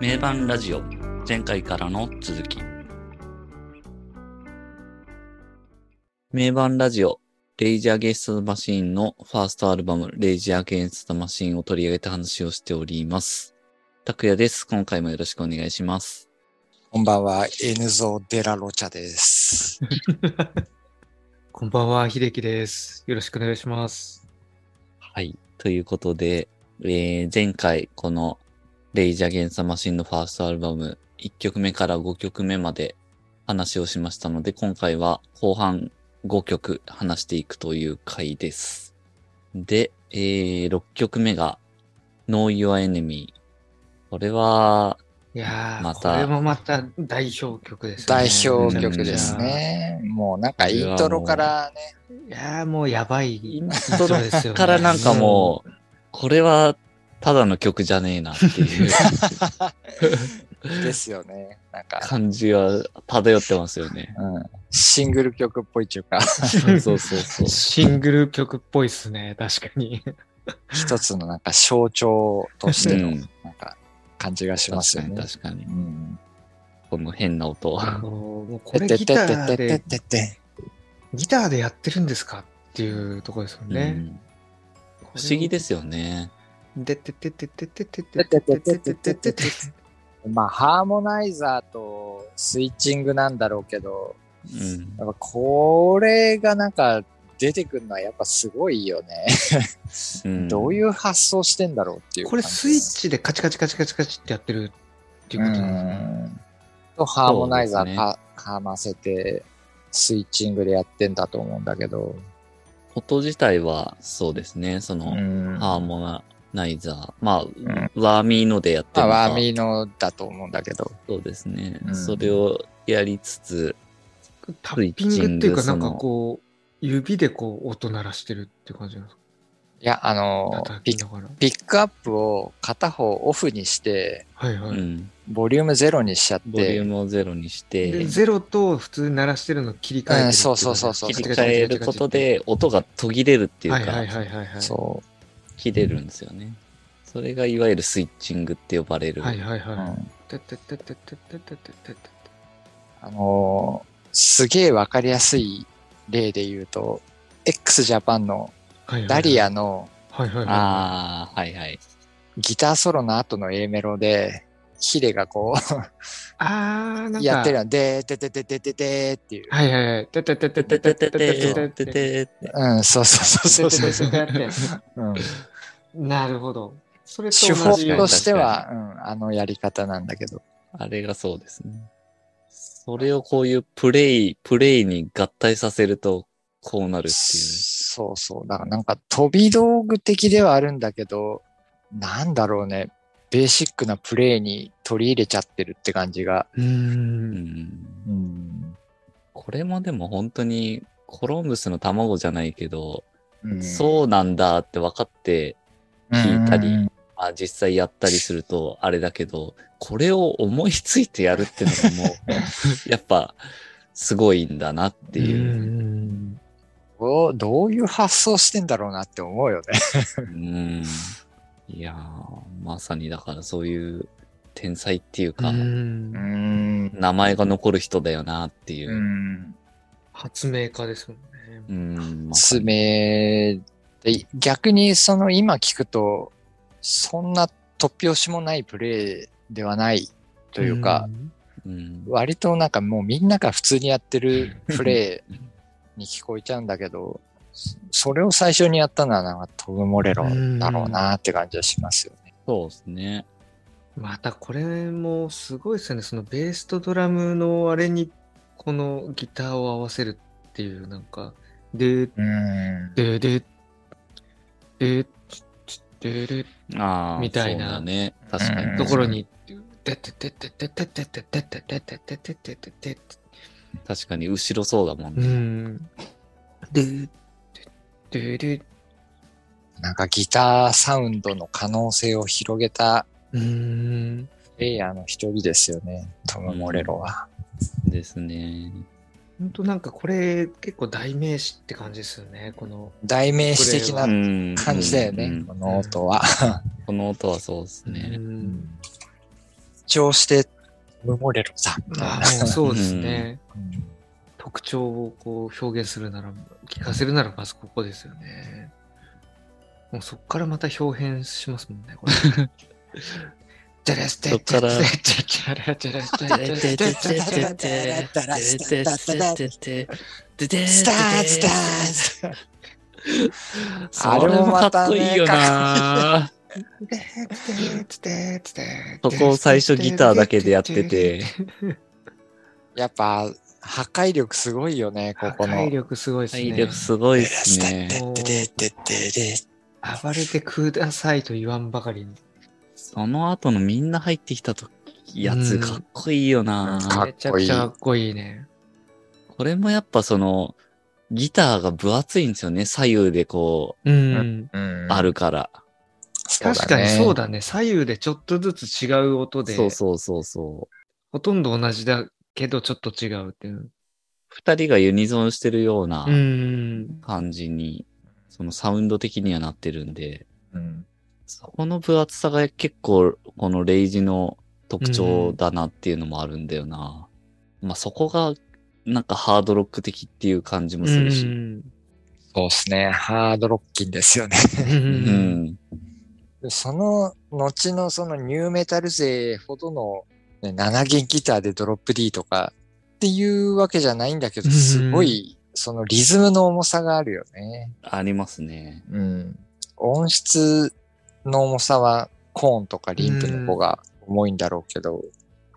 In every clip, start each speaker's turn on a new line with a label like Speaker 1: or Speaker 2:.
Speaker 1: 名盤ラジオ前回からの続き名盤ラジオレイジー・アゲンスト・マシーンのファーストアルバムレイジー・アゲンスト・マシーンを取り上げた話をしております。拓也です。今回もよろしくお願いします。
Speaker 2: こんばんは、エヌゾ・デラ・ロチャです。
Speaker 3: こんばんは、秀樹です。よろしくお願いします。
Speaker 1: はい。ということで、えー前回このレイジー・アゲンスト・マシーンのファーストアルバム1曲目から5曲目まで話をしましたので、今回は後半5曲話していくという回です。で、えー6曲目が Know Your Enemy。これは、
Speaker 3: いやー、
Speaker 1: また
Speaker 3: これもまた代表曲ですね。
Speaker 2: 代表曲ですね。もうなんかイントロからね、
Speaker 3: いやー、もうやばいイン
Speaker 1: トロ
Speaker 3: ですよね。
Speaker 1: からなんかもう、これはただの曲じゃねえなっていう
Speaker 2: ですよね。なんか、
Speaker 1: 感じは漂ってますよね。
Speaker 2: うん、シングル曲っぽいっていうか、
Speaker 1: そうそうそう。
Speaker 3: シングル曲っぽいっすね、確かに。
Speaker 2: 一つのなんか象徴としての
Speaker 1: うん
Speaker 2: なんか感じがします
Speaker 1: 確か
Speaker 2: よね。
Speaker 1: に確かに
Speaker 2: う。ん。
Speaker 1: この変な音。
Speaker 3: あのもうこれ
Speaker 2: て
Speaker 3: ギタ
Speaker 2: てててて
Speaker 3: ーで、
Speaker 2: てて
Speaker 3: ギターでやってるんですかっていうところですよ
Speaker 1: う
Speaker 3: ね。
Speaker 1: ん不思議ですよね。
Speaker 3: でててててててて
Speaker 2: てて
Speaker 3: てて
Speaker 2: てて
Speaker 3: て
Speaker 2: まあ、ハーモナイザーとスイッチングなんだろうけど、
Speaker 1: うん。
Speaker 2: やっぱこれがなんか出てくるのはやっぱすごいよね。
Speaker 1: うん
Speaker 2: どういう発想してんだろうっていう
Speaker 3: これスイッチでカチカチカチカチカチってやってるっていうことなんですね。
Speaker 2: と、ハーモナイザ
Speaker 1: そうですね
Speaker 2: ーか、かませて、スイッチングでやってんだと思うんだけど。
Speaker 1: 音自体はそうですね。その、
Speaker 2: うん
Speaker 1: ハーモナイザー。まあ、
Speaker 2: ん
Speaker 1: ワーミーのでやって
Speaker 2: まあ、
Speaker 1: るのか
Speaker 2: ワーミーのだと思うんだけど。
Speaker 1: そうですね。
Speaker 2: うん
Speaker 1: それをやりつつ、
Speaker 3: タッピングっていうか、なんかこう、指でこう、音鳴らしてるって感じなんですか？
Speaker 2: いや、あの
Speaker 3: 叩
Speaker 2: ピッ、クアップを片方オフにして、
Speaker 3: はいはい。
Speaker 1: うん。
Speaker 2: ボリュームゼロにしちゃっ
Speaker 1: ボリュー
Speaker 2: て、
Speaker 1: ムをゼロにし
Speaker 3: で、
Speaker 1: て、
Speaker 3: ゼロと普通に鳴らしてるのを切り替えてる
Speaker 2: うんそうそうそうそう
Speaker 1: 切り替えること、で音が途切れるっていうか、
Speaker 3: はいはいはいはいはい。
Speaker 2: そう。
Speaker 1: 切れるんですよね。それがいわゆるスイッチングって呼ばれる。
Speaker 3: はいはい
Speaker 2: うん
Speaker 3: はい。てってってってってってってってって
Speaker 2: あのーすげえわかりやすい例で言うと、x ジャパンのダリアの
Speaker 3: はいはいはい。
Speaker 1: ああ、はいはい。
Speaker 2: ギターソロの後の A メロで、ヒデがこう、
Speaker 3: あー、なんか。
Speaker 2: やってるの、でーててててててっていう。
Speaker 3: はいはいはい。てってってって
Speaker 1: てて
Speaker 3: ってって
Speaker 1: てて
Speaker 3: ってって
Speaker 1: てて
Speaker 2: うん、そうそうそうそうそう。
Speaker 3: ててててて
Speaker 2: うん、
Speaker 3: なるほど。それと
Speaker 2: 手法としては、うん、あのやり方なんだけど。
Speaker 1: あれがそうですね。それをこういうプレイ、プレイに合体させると、こうなるっていう。
Speaker 2: そうそう。だからなんか飛び道具的ではあるんだけど、なんだろうね。ベーシックなプレイに取り入れちゃってるって感じが。
Speaker 3: う
Speaker 1: ん。これもでも本当にコロンブスの卵じゃないけど、
Speaker 2: うん、
Speaker 1: そうなんだって分かって、聞いたりあ実際やったりするとあれだけど、これを思いついてやるっていうのがもう、やっぱすごいんだなっていう。
Speaker 2: うどういう発想してんだろうなって思うよね。
Speaker 1: うん。いやー、まさにだからそういう天才っていうか、
Speaker 3: うん
Speaker 2: ん。
Speaker 1: 名前が残る人だよなっていうう。
Speaker 2: ん。
Speaker 3: 発明家ですもんね。
Speaker 1: うん。
Speaker 2: 発
Speaker 1: に
Speaker 2: 明で、逆にその今聞くと、そんな突拍子もないプレイではないというか、
Speaker 1: うん。
Speaker 2: 割となんかもうみんなが普通にやってるプレイに聞こえちゃうんだけど、そそれを最初にやったのはなんかトム・モレロだろうなって感じはしますよね。
Speaker 1: そうですね。
Speaker 3: またこれもすごいですよね。そのベースとドラムのあれにこのギターを合わせるっていうなんか、で、
Speaker 2: うん。
Speaker 3: で、で、で、で、で、
Speaker 1: ああ、
Speaker 3: みたいな
Speaker 1: ね。確か
Speaker 2: うん
Speaker 1: に。
Speaker 3: ところに、で、で、で、で、で、で、で、で、で、で、で、で、で、で、で、で、
Speaker 1: 確かに後ろそうだもん
Speaker 3: う
Speaker 1: ね。
Speaker 3: ん。で、
Speaker 2: なんかギターサウンドの可能性を広げた
Speaker 3: うん。
Speaker 2: プレイヤーの一人ですよね、トム・モレロは。
Speaker 1: ですね。
Speaker 3: 本当なんかこれ結構代名詞って感じですよね。この、
Speaker 2: 代名詞的な
Speaker 1: うん
Speaker 2: 感じだよね、
Speaker 1: うん
Speaker 2: この音は。
Speaker 1: この音はそうです
Speaker 3: う
Speaker 1: ね。
Speaker 3: ん
Speaker 2: 張して、ムモレロさんみたい
Speaker 3: あそうですね。
Speaker 2: うん
Speaker 3: 特徴をこう表現するなら、聞かせるならまずここですよね。もうそっからまた表変しますもんね、これ。
Speaker 1: そっからあれもかっこいいよなそこを最初ギターだけでやってて、
Speaker 2: やっぱ、破壊力すごいよね、ここの。
Speaker 3: 破壊力すごいですね。
Speaker 1: 体力すごいっすね。
Speaker 3: 暴れてくださいと言わんばかりに。
Speaker 1: その後のみんな入ってきたとやつかっこいいよな、
Speaker 2: うんかっ
Speaker 3: めちゃくちゃかっこいいね。
Speaker 1: これもやっぱその、ギターが分厚いんですよね。左右でこ
Speaker 3: うん。
Speaker 2: うん
Speaker 1: う、あ。るから。
Speaker 3: 確かにそう
Speaker 2: だ
Speaker 3: だね。左右でちょっとずつ違う音で、
Speaker 1: そうそうそうそう。
Speaker 3: ほとんど同じだけどちょっと違うっていう。
Speaker 1: 二人がユニゾンしてるような
Speaker 3: うん。
Speaker 1: 感じに、そのサウンド的にはなってるんで、
Speaker 2: ね。うん
Speaker 1: そこの分厚さが結構このレイジの特徴だなっていうのもあるんだよな。まあそこがなんかハードロック的っていう感じもするし。
Speaker 2: そうですね。ハードロッキンですよね。
Speaker 3: う。
Speaker 1: うんん。
Speaker 2: その後のそのニューメタル勢ほどの、ね、7弦ギターでドロップ D とかっていうわけじゃないんだけど、
Speaker 3: うん
Speaker 2: すごいそのリズムの重さがあるよね。
Speaker 1: ありますね。
Speaker 2: うん。音質の重さはコーンとかリンプの方が重いんだろうけど、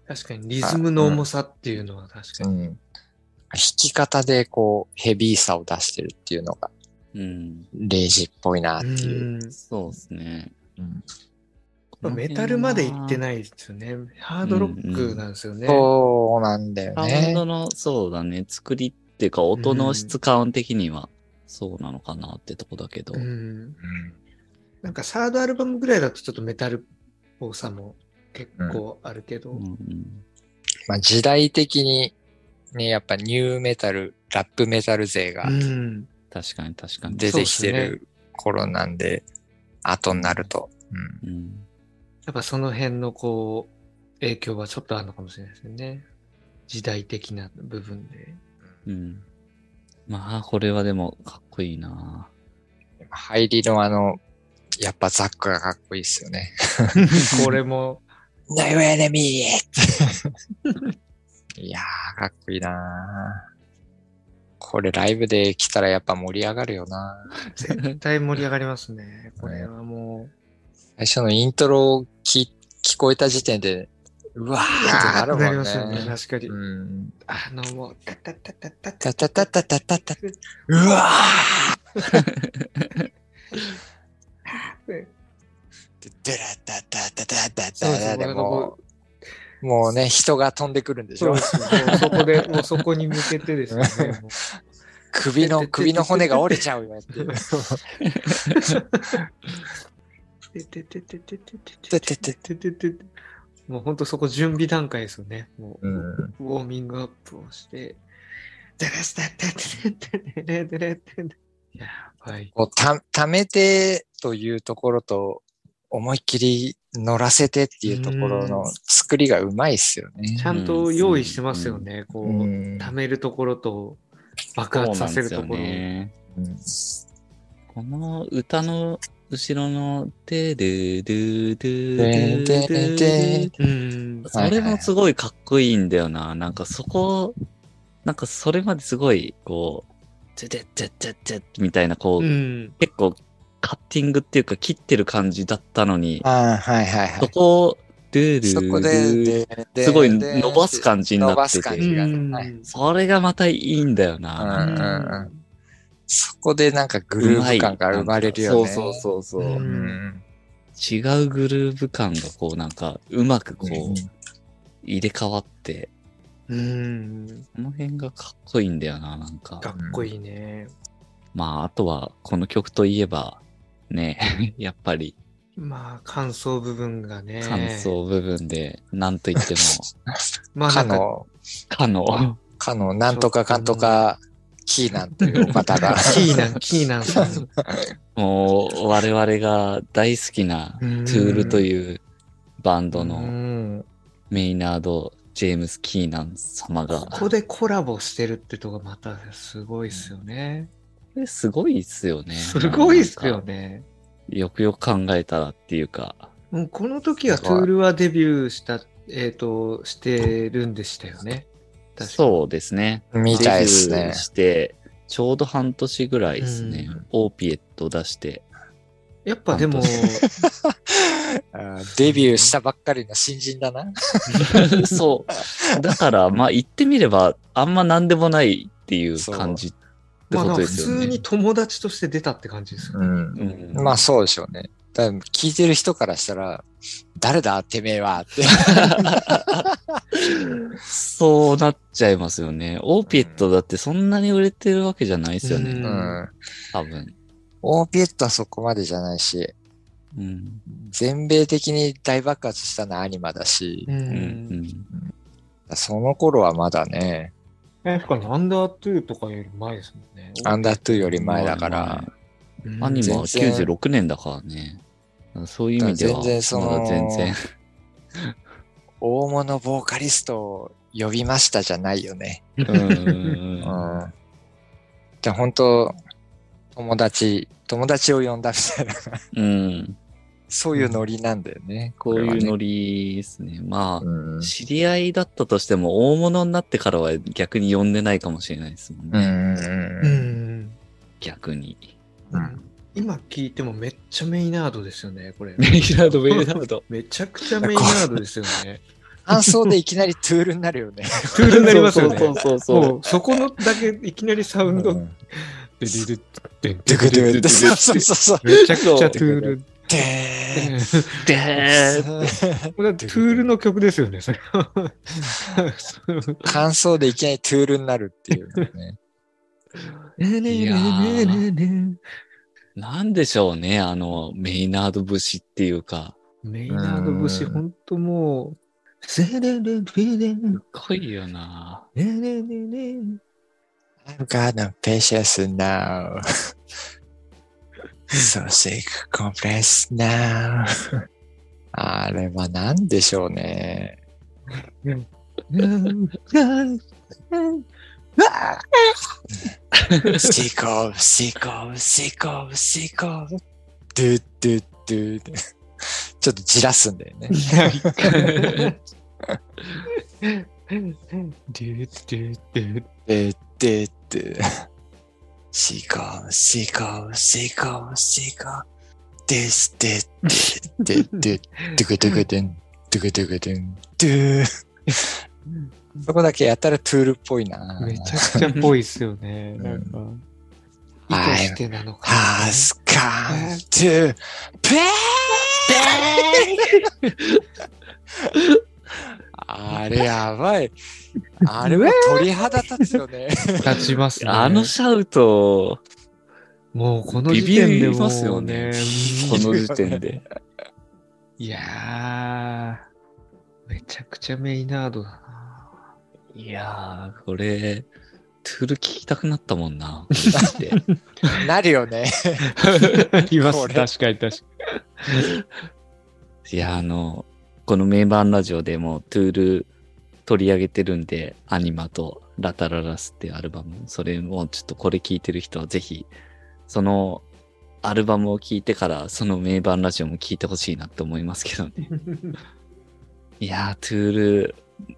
Speaker 3: 確かにリズムの重さっていうのは確かに。
Speaker 2: うん。弾き方でこうヘビーさを出してるっていうのが
Speaker 1: うん。
Speaker 2: レイジっぽいなっていう。
Speaker 3: うん
Speaker 1: そうですね。
Speaker 2: うん
Speaker 3: まあメタルまで行って
Speaker 1: い。
Speaker 3: ないですよね。ハードロックなんですよね。
Speaker 2: そうなんだよ
Speaker 1: サウン
Speaker 2: ね。
Speaker 1: ドの、そうだね、作りっていうか音の質感的にはそうなのかなってとこだけど。
Speaker 3: うん
Speaker 2: うん
Speaker 3: なんかサードアルバムぐらいだとちょっとメタルっぽさも結構あるけど。
Speaker 1: うん
Speaker 2: まあ時代的にね、やっぱニューメタル、ラップメタル勢が
Speaker 3: うん。
Speaker 1: 確かに確かに。
Speaker 2: 出てきてる頃なんで、後になると。うん
Speaker 1: うん。
Speaker 3: やっぱその辺のこう、影響はちょっとあるのかもしれないですよね。時代的な部分で。
Speaker 1: うん。まあ、これはでもかっこいいな
Speaker 2: 入りのあの、やっぱザックがかっこいいですよね。
Speaker 3: これも、
Speaker 2: No enemy! いやー、かっこいいなーこれライブで来たらやっぱ盛り上がるよな
Speaker 3: 絶対盛り上がりますね。これはも
Speaker 2: 最初のイントロを聞聞こえた時点で、うわーってなる
Speaker 3: う、なり
Speaker 2: もん
Speaker 3: ますよね。
Speaker 2: ね。
Speaker 3: 確かに。
Speaker 2: うん。
Speaker 3: あの、もう、
Speaker 2: たたたたたたた。たたたたた
Speaker 3: そうそう
Speaker 2: たで
Speaker 3: なんか
Speaker 2: もう、もうね、人が飛んでくるんでしょ
Speaker 3: そうそこで、もうそこに向けてですよね。
Speaker 2: 首の、首の骨が折れちゃうよっていう。
Speaker 3: もう本当そこ準備段階ですよね。もう、
Speaker 2: うん
Speaker 3: ウォーミングアップをして、やばい。
Speaker 2: こうた、ためてというところと、思いっきり乗らせてっていうところの作りがうまいっすよね
Speaker 3: ち。ゃんと用意してますよね。こう、
Speaker 2: うん
Speaker 3: 溜めるところと爆発させるところ。
Speaker 1: この歌の後ろの、てるるるるるる。それもすごいかっこいいんだよな。なんかそこ、なんかそれまですごい、こう、てててててみたいな、こう、
Speaker 3: うん。
Speaker 1: 結構カッティングっていうか切ってる感じだったのに、
Speaker 2: あ、はいはいは
Speaker 1: そ。こを、ルール
Speaker 2: そこで、で
Speaker 1: すごい伸ばす感じになっててそれがまたいいんだよな。
Speaker 2: うんうんうんそこでなんかグルーヴ感が生まれるよね。
Speaker 1: そうそうそうそう。
Speaker 3: うん
Speaker 2: うん。
Speaker 1: 違うグルーヴ感がこうなんか、うまくこ
Speaker 2: う
Speaker 1: 入れ替わって、
Speaker 3: うん。
Speaker 1: この辺がかっこいいんだよな、なんか。
Speaker 3: かっこいいね。
Speaker 1: まあ、あとは、この曲といえば、ね、やっぱり、
Speaker 3: まあ、感想部分がね。
Speaker 1: 感想部分で、なんと言っても、
Speaker 3: まあ、か
Speaker 2: の、
Speaker 1: かの、
Speaker 2: かの、なんとかかんとか、キーナンというお方が。
Speaker 3: キーナン、キーナンさん。
Speaker 1: もう、我々が大好きな、
Speaker 3: トゥ
Speaker 1: ールというバンド
Speaker 3: う
Speaker 1: の
Speaker 3: ん。
Speaker 1: メイナード・ジェームス・キーナン様が。
Speaker 3: ここでコラボしてるってとこまたすごいっすよね。
Speaker 1: これすごいっすよね。
Speaker 3: すごいっすよ。ね。
Speaker 1: よくよく考えたらっていうか。
Speaker 3: もうこの時はトゥールはデビューした、えっ、と、してるんでしたよね。
Speaker 1: そうですね。
Speaker 2: みたいですね
Speaker 1: デビュー。して、ちょうど半年ぐらいですね。
Speaker 3: うん
Speaker 1: オーピエット出して。
Speaker 3: やっぱでも、
Speaker 2: デビューしたばっかりの新人だな。
Speaker 1: そう。だから、まあ言ってみれば、あんまなんでもないっていう感じってこ
Speaker 3: まあ普
Speaker 1: とですよね。
Speaker 3: 通に友達として出たって感じですよね。
Speaker 2: うん。
Speaker 1: うん
Speaker 2: まあそうでしょうね。聞いてる人からしたら、誰だてめえはって。
Speaker 1: そうなっちゃいますよね。オーピエットだってそんなに売れてるわけじゃないですよね。
Speaker 3: うん
Speaker 2: うん。
Speaker 1: 多分。
Speaker 2: オーピエットはそこまでじゃないし、
Speaker 1: うん。
Speaker 2: 全米的に大爆発したのはアニマだし
Speaker 3: う、
Speaker 1: うん。
Speaker 3: ん。
Speaker 2: その頃はまだね、
Speaker 3: 確かにアンダートゥーとかより前ですもんね。
Speaker 2: アンダートゥーより前だから、
Speaker 3: うん
Speaker 1: アニメは
Speaker 2: 全然
Speaker 1: 96年だからね。そういう意味では、
Speaker 2: 全然その
Speaker 1: まだ全然。
Speaker 2: 大物ボーカリストを呼びましたじゃないよね。
Speaker 1: うんうん
Speaker 2: う
Speaker 1: うん
Speaker 2: ん。で、本当友達、友達を呼んだみたいな、
Speaker 1: うん。
Speaker 2: そういうノリなんだよね。
Speaker 1: こういうノ
Speaker 2: リ。
Speaker 1: リですね。ま
Speaker 2: うん
Speaker 1: あ、知り合いだったとしても、大物になってからは逆に呼んでないかもしれないですもん
Speaker 2: う
Speaker 1: ね。
Speaker 2: ん
Speaker 3: う。ん。
Speaker 1: 逆に。
Speaker 2: うん
Speaker 3: 今聞いてもめっちゃメイナードですよね、これ。
Speaker 1: メイナード、メイナード。
Speaker 3: めちゃくちゃメイナードですよね。
Speaker 2: 感想でいきなりトゥールになるよね。
Speaker 3: トゥールになりますよね。
Speaker 1: そうそうそう
Speaker 3: そこのだけいきなりサウンド、
Speaker 2: うん
Speaker 3: デリルデン
Speaker 2: ドゥクドゥそうそうそうそう。
Speaker 3: めちゃくちゃトゥール。
Speaker 2: で
Speaker 1: でー
Speaker 2: ー
Speaker 3: これはトゥールの曲ですよね、それは。
Speaker 2: 感想でいきなりトゥールになるっていうね。
Speaker 1: いやーなんでしょうね、あの、メイナード節っていうか。
Speaker 3: メイナード節、
Speaker 2: うん
Speaker 3: ほんともう、セレレレレ
Speaker 1: すごいよな。
Speaker 3: レレレレ
Speaker 2: I've got no patience now. so sick, compressed now. あれは何でしょうね。シコブ、シコブ、シコブ、シコブ。ドゥドゥドゥドゥ。ちょっとじらすんだよね。
Speaker 3: ドゥドゥドゥ
Speaker 2: ドゥドゥドゥ。シコブ、シコブ、シコブ、シコブ。ドゥドゥドゥドゥドゥドゥクドゥクそこだけやたらトゥールっぽいな。
Speaker 3: めちゃくちゃっぽいっすよね。
Speaker 2: ん
Speaker 3: なんか、意図してなのかな。
Speaker 2: has come to pay! あれやばい。あれは鳥肌立つよね。
Speaker 3: 立ちますね。
Speaker 1: あのシャウト、
Speaker 3: もうこの
Speaker 1: ビ
Speaker 3: 時点でもう
Speaker 1: ビりますよね。この時点で。
Speaker 3: いやー、めちゃくちゃメイナードだな。
Speaker 1: いやー、これ、トゥール聞きたくなったもんな。
Speaker 2: なるよね。
Speaker 3: ます確かに確か
Speaker 1: いや、あの、この名盤ラジオでもトゥール取り上げてるんで、アニマとラタララスっていうアルバム、それもちょっとこれ聞いてる人はぜひ、そのアルバムを聞いてから、その名盤ラジオも聞いてほしいなって思いますけどね。いやー、トゥール、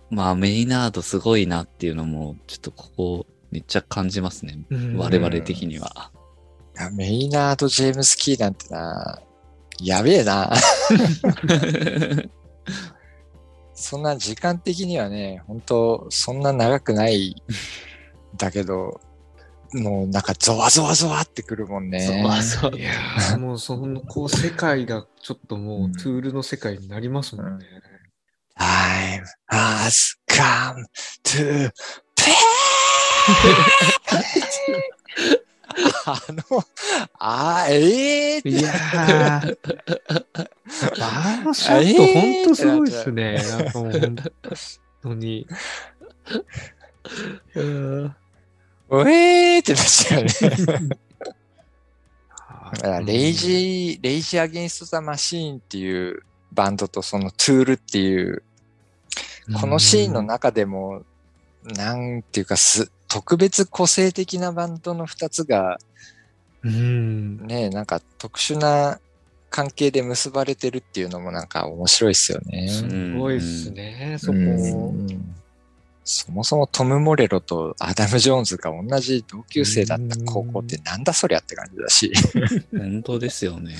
Speaker 1: まあメイナードすごいなっていうのも、ちょっとここめっちゃ感じますね。
Speaker 3: に。
Speaker 1: 我々的には。
Speaker 2: いやメイナード・ジェームス・キーなんてな、やべえな。そんな時間的にはね、本当そんな長くない、だけど、もうなんかゾワゾワゾワってくるもんね。
Speaker 1: そう
Speaker 3: いやーもうその、こう、世界がちょっとも
Speaker 2: うん
Speaker 3: う、トゥールの世界になりますもんね。
Speaker 2: Time has come to pay! あの、あー、ええ
Speaker 3: いやー、あのシャットほんとすごいっすね。なんかもう本当に。
Speaker 2: おえーってなっちゃうね。レイジー、レイジーアゲンストザマシーンっていうバンドとそのトゥールっていうこのシーンの中でも、なんていうかす、特別個性的なバンドの二つが、
Speaker 3: うん。
Speaker 2: ね、なんか特殊な関係で結ばれてるっていうのもなんか面白いですよね。
Speaker 3: すごいっすね、そこ。
Speaker 2: うんそもそもトム・モレロとアダム・ジョーンズが同じ同級生だった高校ってなんだそりゃって感じだし、
Speaker 1: 本当ですよね。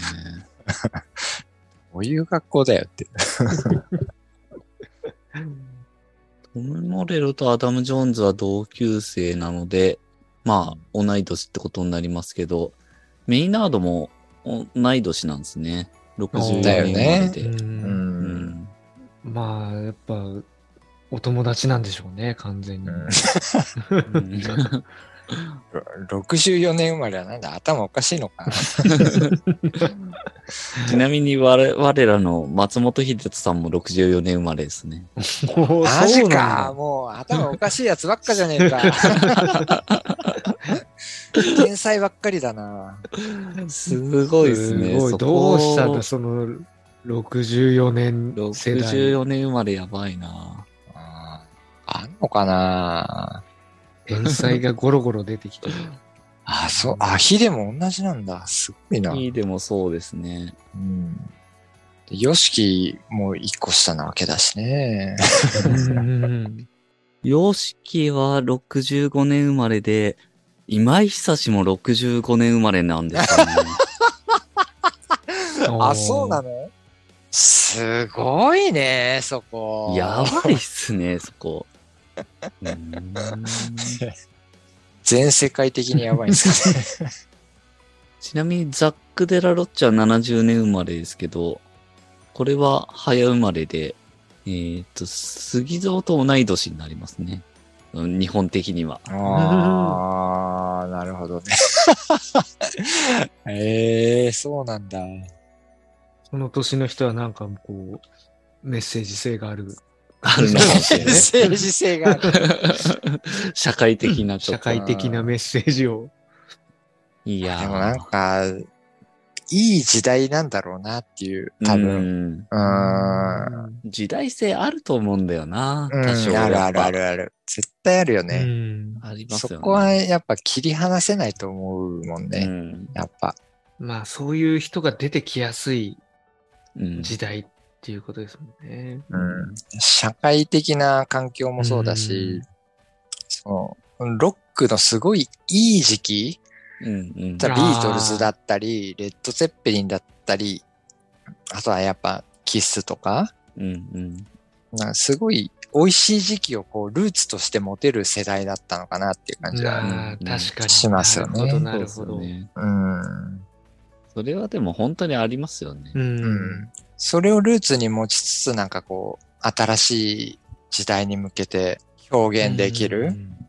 Speaker 2: こういう学校だよって。
Speaker 1: トム・モレロとアダム・ジョーンズは同級生なので、まあ、同い年ってことになりますけど、メイナードも同い年なんですね。64
Speaker 2: だよ
Speaker 1: 年
Speaker 2: ね
Speaker 1: 生まれで。
Speaker 3: まあ、やっぱ、お友達なんでしょうね、完全に。
Speaker 2: うん
Speaker 1: うん
Speaker 2: 64年生まれはなんだ頭おかしいのかな
Speaker 1: ちなみに我我らの松本秀人さんも64年生まれですね。
Speaker 2: マジか
Speaker 3: だ
Speaker 2: もう頭おかしいやつばっかじゃねえか。天才ばっかりだな。
Speaker 1: すごいですね。
Speaker 3: すどうしたんだ、その64年世代。
Speaker 1: 64年生まれやばいな。
Speaker 2: あんのかな
Speaker 3: 天才がゴロゴロ出てきてる。
Speaker 2: あ、そう、あ、ヒデも同じなんだ。すごいな。
Speaker 1: いいでもそうですね。
Speaker 2: うん。でヨシキも一個下なわけだしね。
Speaker 3: うん
Speaker 1: ヨシキは65年生まれで、今井久志も65年生まれなんですよね。
Speaker 2: あ、そうなの？すごいね、そこ。
Speaker 1: やばいっすね、そこ。うーん
Speaker 2: 全世界的にやばいんですかね。
Speaker 1: ちなみにザック・デラ・ロッチは70年生まれですけど、これは早生まれで、えーっと、杉蔵と同い年になりますね。うん日本的には。
Speaker 2: ああ、なるほどね。ええそうなんだ。
Speaker 3: その年の人はなんかこう、メッセージ性がある。
Speaker 1: あるのかもしれない。
Speaker 2: 政治性がある。
Speaker 1: 社会的な
Speaker 3: 社。会的なメッセージを。
Speaker 1: いやー
Speaker 2: でもなんか、いい時代なんだろうなっていう、多分。
Speaker 1: うん。時代性あると思うんだよな。
Speaker 2: うん、
Speaker 1: 多少
Speaker 2: あるあるあるある。絶対あるよ
Speaker 3: う
Speaker 2: ね。
Speaker 3: ん。
Speaker 1: ありますよね。
Speaker 2: そこはやっぱ切り離せないと思うもん
Speaker 1: う
Speaker 2: ね。
Speaker 1: ん。
Speaker 2: やっぱ。
Speaker 3: まあ、そういう人が出てきやすい
Speaker 1: うん。
Speaker 3: 時代っていうことですもんね。
Speaker 2: うん。社会的な環境もそうだし、その、ロックのすごいいい時期
Speaker 1: うんうん。
Speaker 2: ビートルズだったり、レッド・ゼッペリンだったり、あとはやっぱキスとか、
Speaker 1: うんうん。
Speaker 2: なんかすごい美味しい時期をこうルーツとして持てる世代だったのかなっていう感じは。
Speaker 3: 確かに。
Speaker 2: しますよね
Speaker 3: なるほど、なるほど。
Speaker 1: それはでも本当にありますよね。
Speaker 3: う。
Speaker 2: うんん。それをルーツに持ちつつ、なんかこう、新しい時代に向けて表現でき
Speaker 3: う
Speaker 2: る。
Speaker 3: ん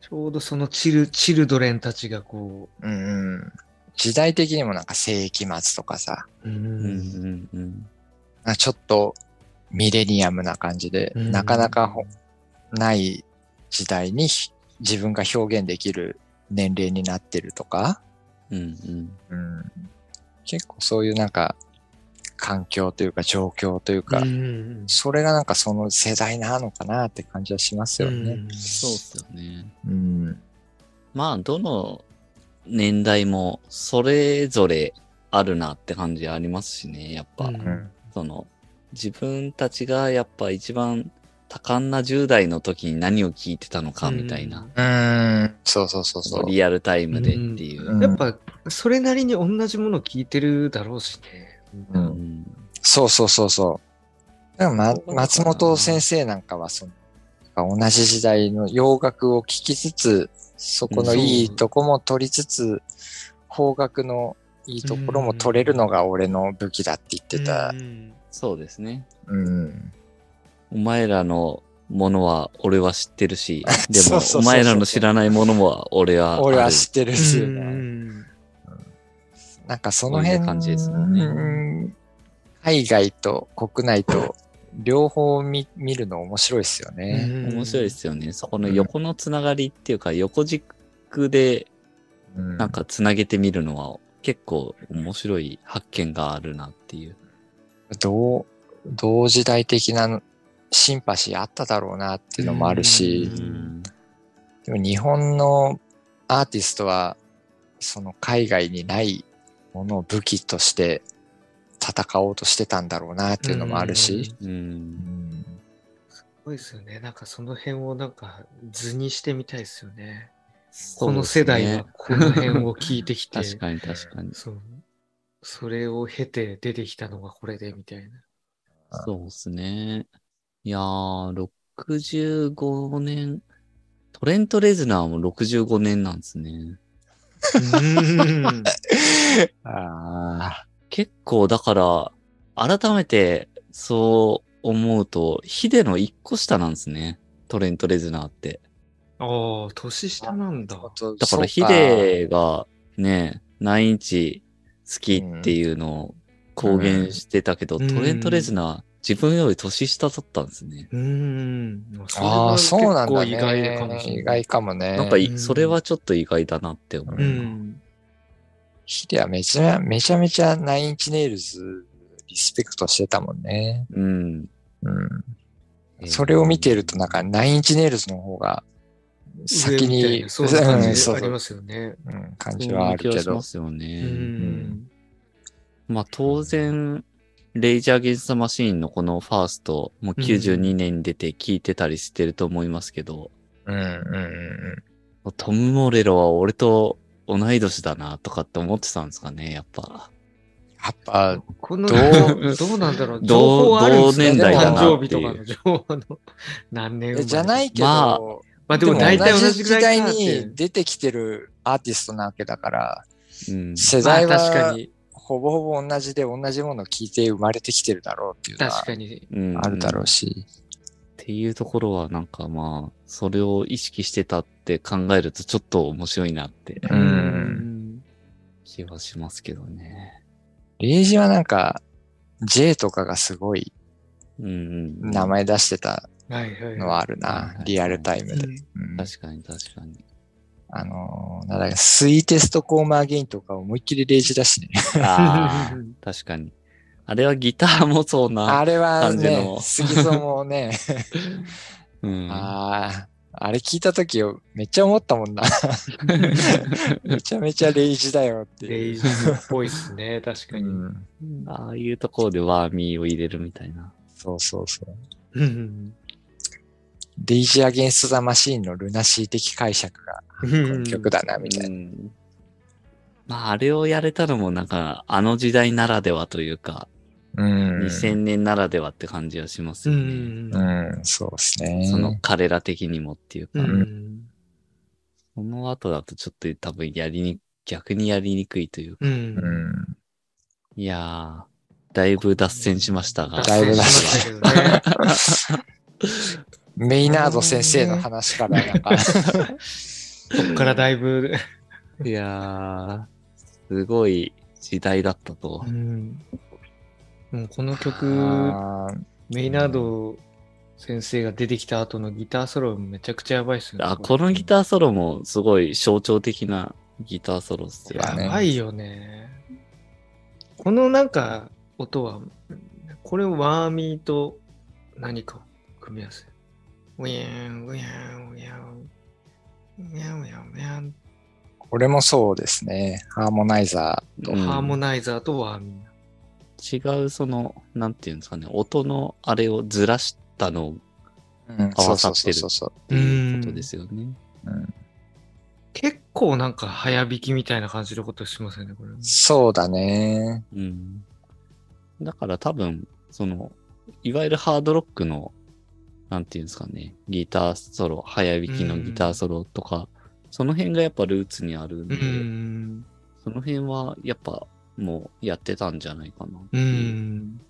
Speaker 3: ちょうどそのチル、チルドレンたちがこ
Speaker 2: う。ん、うん。時代的にもなんか世紀末とかさ、
Speaker 3: う、うん。
Speaker 1: うん
Speaker 2: ちょっとミレニアムな感じで、
Speaker 3: うん
Speaker 2: なかなかほない時代にひ自分が表現できる年齢になってるとか、
Speaker 1: うんうん。
Speaker 2: うん、結構そういうなんか環境というか状況というか、
Speaker 3: うん
Speaker 2: それがなんかその世代なのかなって感じはしますよね。
Speaker 1: そうっすよね。
Speaker 2: うん。
Speaker 1: まあ、どの年代もそれぞれあるなって感じありますしね、やっぱ。
Speaker 3: うん
Speaker 2: うん。
Speaker 1: その、自分たちがやっぱ一番多感な10代の時に何を聞いてたのかみたいな。
Speaker 2: うん。そうそうそうそう。
Speaker 1: リアルタイムでっていう。
Speaker 2: うん
Speaker 3: やっぱ、それなりに同じもの聞いてるだろうしね。
Speaker 2: う
Speaker 1: うんん
Speaker 2: そうそうそうそう。でもま松本先生なんかはその、同じ時代の洋楽を聴きつつ、そこのいいとこも取りつつ、邦楽のいいところも取れるのが俺の武器だって言ってた
Speaker 3: う。ん
Speaker 1: そうですね。
Speaker 2: うん。
Speaker 1: お前らのものは俺は知ってるし、でもお前らの知らないものも俺は。
Speaker 2: 俺は知ってるし、
Speaker 3: うん
Speaker 2: なんかその辺
Speaker 1: 感じですもんね
Speaker 2: うん海外と国内と 両方見見るの面白いですよね。
Speaker 1: 面白いですよね。そこの横のつながりっていうか、横軸で
Speaker 2: うん
Speaker 1: なんかつなげてみるのは結構面白い発見があるなっていう。
Speaker 2: 同同時代的なシンパシーあっただろうなっていうのもあるし、
Speaker 1: うん。
Speaker 2: でも日本のアーティストは、その海外にないものを武器として戦おうとしてたんだろうなっていうのもあるし、
Speaker 1: う。
Speaker 2: うんん
Speaker 3: すごいですよね。なんかその辺をなんか図にしてみたいですよね。この世代はこの辺を聞いてきて、
Speaker 1: 確かに確かに。
Speaker 3: そう。それを経て出てきたのがこれでみたいな。
Speaker 1: そうですね。いやー、65年、トレント・レズナーも65年なんですね。
Speaker 3: うん
Speaker 2: あ
Speaker 1: 結構だから、改めてそう思うと、ヒデの1個下なんですね。トレント・レズナーって。
Speaker 3: ああ、年下なんだ。
Speaker 2: ー
Speaker 1: だからヒデがね、何インチ好きっていうのを公言してたけど、
Speaker 3: うん
Speaker 1: トレント・レズナー自分より年下だったんですね。
Speaker 3: うーん。
Speaker 2: ああ、そうなんだ
Speaker 3: 意外かもし
Speaker 2: ね。意
Speaker 3: れない。
Speaker 2: 外かもね。
Speaker 1: なんかそれはちょっと意外だなって思う。
Speaker 3: うん。
Speaker 2: ヒデはめちゃめちゃめちゃナインインチネイルズリスペクトしてたもんね。
Speaker 1: うん。
Speaker 2: うん。それを見てるとなんかナインインチネイルズの方が先に、
Speaker 3: そういう感じありますよね。
Speaker 2: うん、感
Speaker 1: そう
Speaker 2: じはあるけど
Speaker 1: がしま。すよ
Speaker 3: う
Speaker 1: ね。
Speaker 3: ん。
Speaker 1: まあ当然、レイジャー・ゲンスト・マシーンのこのファースト、もう92年に出て聞いてたりしてると思いますけど、
Speaker 2: うんうんうん。
Speaker 1: トム・モレロは俺と同い年だなとかって思ってたんですかね、やっぱ。
Speaker 2: やっぱ、
Speaker 3: この、
Speaker 2: ど
Speaker 3: ど
Speaker 2: う
Speaker 3: う どうなんだろう？
Speaker 1: 同同年代
Speaker 2: だな
Speaker 3: 誕生日とかの情報の。何年
Speaker 2: じゃないけど、
Speaker 1: まあ
Speaker 3: まあでも大体同じぐらい
Speaker 2: 代に出てきてるアーティストなわけだから、
Speaker 1: うん。
Speaker 2: 世代
Speaker 3: まあ確か
Speaker 2: は
Speaker 3: に、
Speaker 2: ほぼほぼ同じで同じものを聞いて生まれてきてるだろうっていうのは
Speaker 3: 確かに。
Speaker 1: うん
Speaker 2: あるだろうし。
Speaker 1: っていうところはなんかまあ、それを意識してたって考えるとちょっと面白いなって
Speaker 2: うん
Speaker 3: うん
Speaker 1: 気はしますけどね。
Speaker 2: レイジはなんか、J とかがすごい
Speaker 1: うんうん。
Speaker 2: 名前出してた
Speaker 3: はいはい。
Speaker 2: のはある
Speaker 1: は
Speaker 2: な、
Speaker 1: い
Speaker 2: リアルタイムで。
Speaker 1: 確かに確かに。
Speaker 2: あのー、なんだか、スイーテストコーマーゲインとか思いっきりレイジだしね。
Speaker 1: ああ、確かに。あれはギターもそうな。
Speaker 2: あれはね
Speaker 1: の、
Speaker 2: 杉蔵もね、
Speaker 1: うん。
Speaker 2: ああ、あれ聞いたときめっちゃ思ったもんな。めちゃめちゃレイジだよって。
Speaker 3: レイジっぽいっすね、確かに。
Speaker 2: うん、
Speaker 1: ああいうところでワーミーを入れるみたいな。
Speaker 2: そうそうそう。
Speaker 3: うん
Speaker 2: レイジアゲンストザマシーンのルナシー的解釈がこの曲だな、みたいな。
Speaker 1: うんまあ、あれをやれたのもなんか、あの時代ならではというか、
Speaker 2: うん。
Speaker 1: 2000年ならではって感じはします
Speaker 3: う
Speaker 1: よね。
Speaker 3: ん。
Speaker 2: うん、そうですね。
Speaker 1: その彼ら的にもっていうか、
Speaker 3: うん。
Speaker 1: その後だとちょっと多分やりに、逆にやりにくいというか、
Speaker 3: う。
Speaker 2: うんん。
Speaker 1: いやー、だいぶ脱線しましたが。
Speaker 2: だいぶ脱
Speaker 3: し
Speaker 2: 線。メイナード先生の話からなんか、
Speaker 3: そっからだいぶ、
Speaker 1: いやー、すごい時代だったと
Speaker 3: う。ん。もうこの曲、メイナード先生が出てきた後のギターソロめちゃくちゃやばいっすよね。
Speaker 1: あ、このギターソロもすごい象徴的なギターソロっすよ
Speaker 2: や
Speaker 1: ね。
Speaker 3: やばいよね。このなんか音は、これをワーミーと何かを組み合わせ。ウィーン、ウィーン、ウィーン、ウィーン、ウィーン、ウィーン。
Speaker 2: これもそうですね。ハーモナイザ
Speaker 3: と、
Speaker 1: うん
Speaker 3: ハーモナイザーとワーミー。
Speaker 1: 違う、その、なんていうんですかね、音のあれをずらしたの
Speaker 2: ー。うん、
Speaker 1: 合
Speaker 2: そうそう
Speaker 1: わさってる
Speaker 2: そうそう。
Speaker 1: っていうことですよね。
Speaker 2: うん、
Speaker 3: 結構なんか早弾きみたいな感じのことしますよね、これ。
Speaker 2: そうだね。
Speaker 1: うん。だから多分、その、いわゆるハードロックの、なんていうんですかね、ギターソロ、早弾きのギターソロとか、その辺がやっぱルーツにあるんで、
Speaker 3: うん。
Speaker 1: その辺はやっぱもうやってたんじゃないかな。
Speaker 3: うん。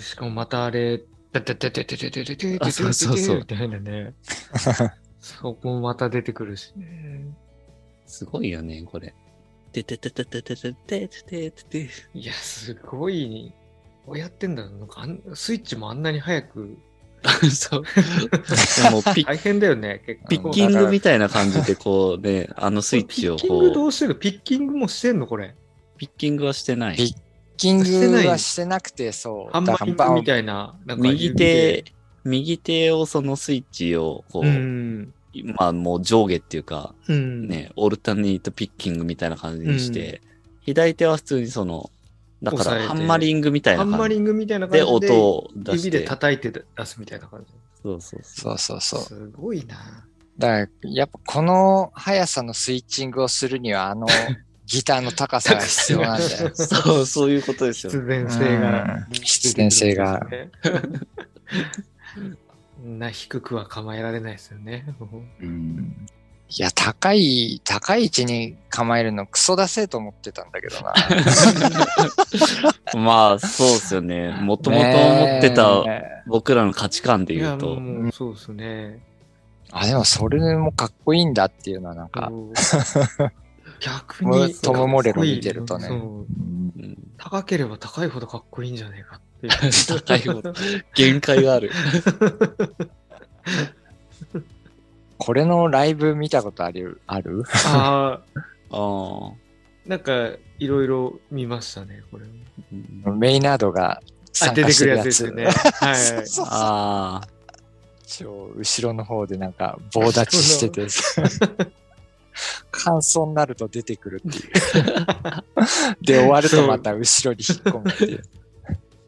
Speaker 3: しかもまたあれ、てててててててててて
Speaker 1: あそうそうそう
Speaker 3: みたいなね。そこもまた出てくるしね。
Speaker 1: すごいよね、これ。ててててててててててて。
Speaker 3: いや、すごい、どうやってんだろう。なんかあんスイッチもあんなに早く。
Speaker 1: そう。でもピッ
Speaker 3: 大変だよね、結構。
Speaker 1: ピッキングみたいな感じでこうね、あのスイッチを
Speaker 3: ピッキング
Speaker 1: こう、
Speaker 3: どうしてる？ピッキングもしてんの？これ。
Speaker 1: ピッキングはしてない。
Speaker 2: ピッキングはしてなくて、そう。
Speaker 3: ハンマーみたいな。なんか
Speaker 1: 右手、右手をそのスイッチを、こう、
Speaker 3: うん。
Speaker 1: まあもう上下っていうか、
Speaker 3: うん。
Speaker 1: ね、オルタネイトピッキングみたいな感じにして、左手は普通にその、だからハンマリングみたい
Speaker 3: ハンマ
Speaker 1: な感じ
Speaker 3: リングみたいな感
Speaker 1: で
Speaker 3: じで
Speaker 1: 音を出し
Speaker 3: 指で
Speaker 1: て。
Speaker 3: 叩いて出すみたいな感じ。
Speaker 1: そうそうそう。
Speaker 2: そうそうそう。
Speaker 3: すごいな。
Speaker 2: だから、やっぱこの速さのスイッチングをするには、あの、ギターの高さが必要なんだよ。
Speaker 1: そう、そういうことですよね。
Speaker 3: 必然性が
Speaker 2: うん。必然性が。
Speaker 3: な低くは構えられないですよね。
Speaker 2: うんいや、高い、高い位置に構えるのクソ出せと思ってたんだけどな。
Speaker 1: まあ、そうですよね。もともと思ってた僕らの価値観で言うと、
Speaker 3: もうそうですね。
Speaker 2: あ、でもそれもかっこいいんだっていうのはなんか、
Speaker 3: 逆に。
Speaker 2: トムモレロ見てるとね
Speaker 3: 高ければ高いほどかっこいいんじゃねえかっていう。
Speaker 1: 高いほど限界がある。
Speaker 2: これのライブ見たことある？ある？
Speaker 3: ああ。なんか、いろいろ見ましたね、これ。
Speaker 2: メイナードが参
Speaker 3: 出てくる
Speaker 2: 加してるやつ。
Speaker 3: やつですよね。はい。
Speaker 2: そうそう
Speaker 1: ああ。
Speaker 2: 超後ろの方でなんか棒立ちしてて、感想になると出てくるっていう。で、終わるとまた後ろに引っ込むっていう。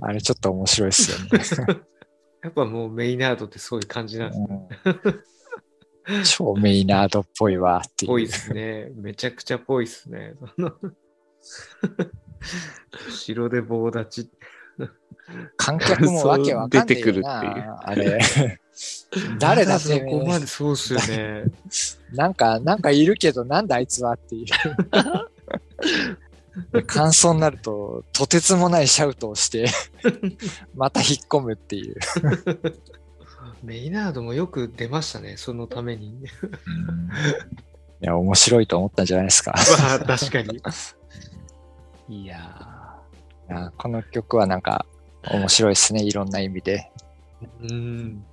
Speaker 2: あれちょっと面白いですよね。
Speaker 3: やっぱもうメイナードってそういう感じなんですね。
Speaker 2: うん超メイナードっぽいわっていう。
Speaker 3: ぽいっすね。めちゃくちゃぽいっすね。後ろで棒立ち。
Speaker 2: 観客もわけわかんない
Speaker 1: 出てくるっていう
Speaker 2: あれ。誰だって
Speaker 3: そこまでそうっすよね。
Speaker 2: なんか、なんかいるけど、なんだあいつはっていう。感想になると、とてつもないシャウトをして、また引っ込むっていう。
Speaker 3: メイナードもよく出ましたね、そのために。
Speaker 2: いや、面白いと思ったんじゃないですか。
Speaker 3: まあ、確かに。
Speaker 1: いや
Speaker 2: いやこの曲はなんか、面白いですね、いろんな意味で。
Speaker 3: うん。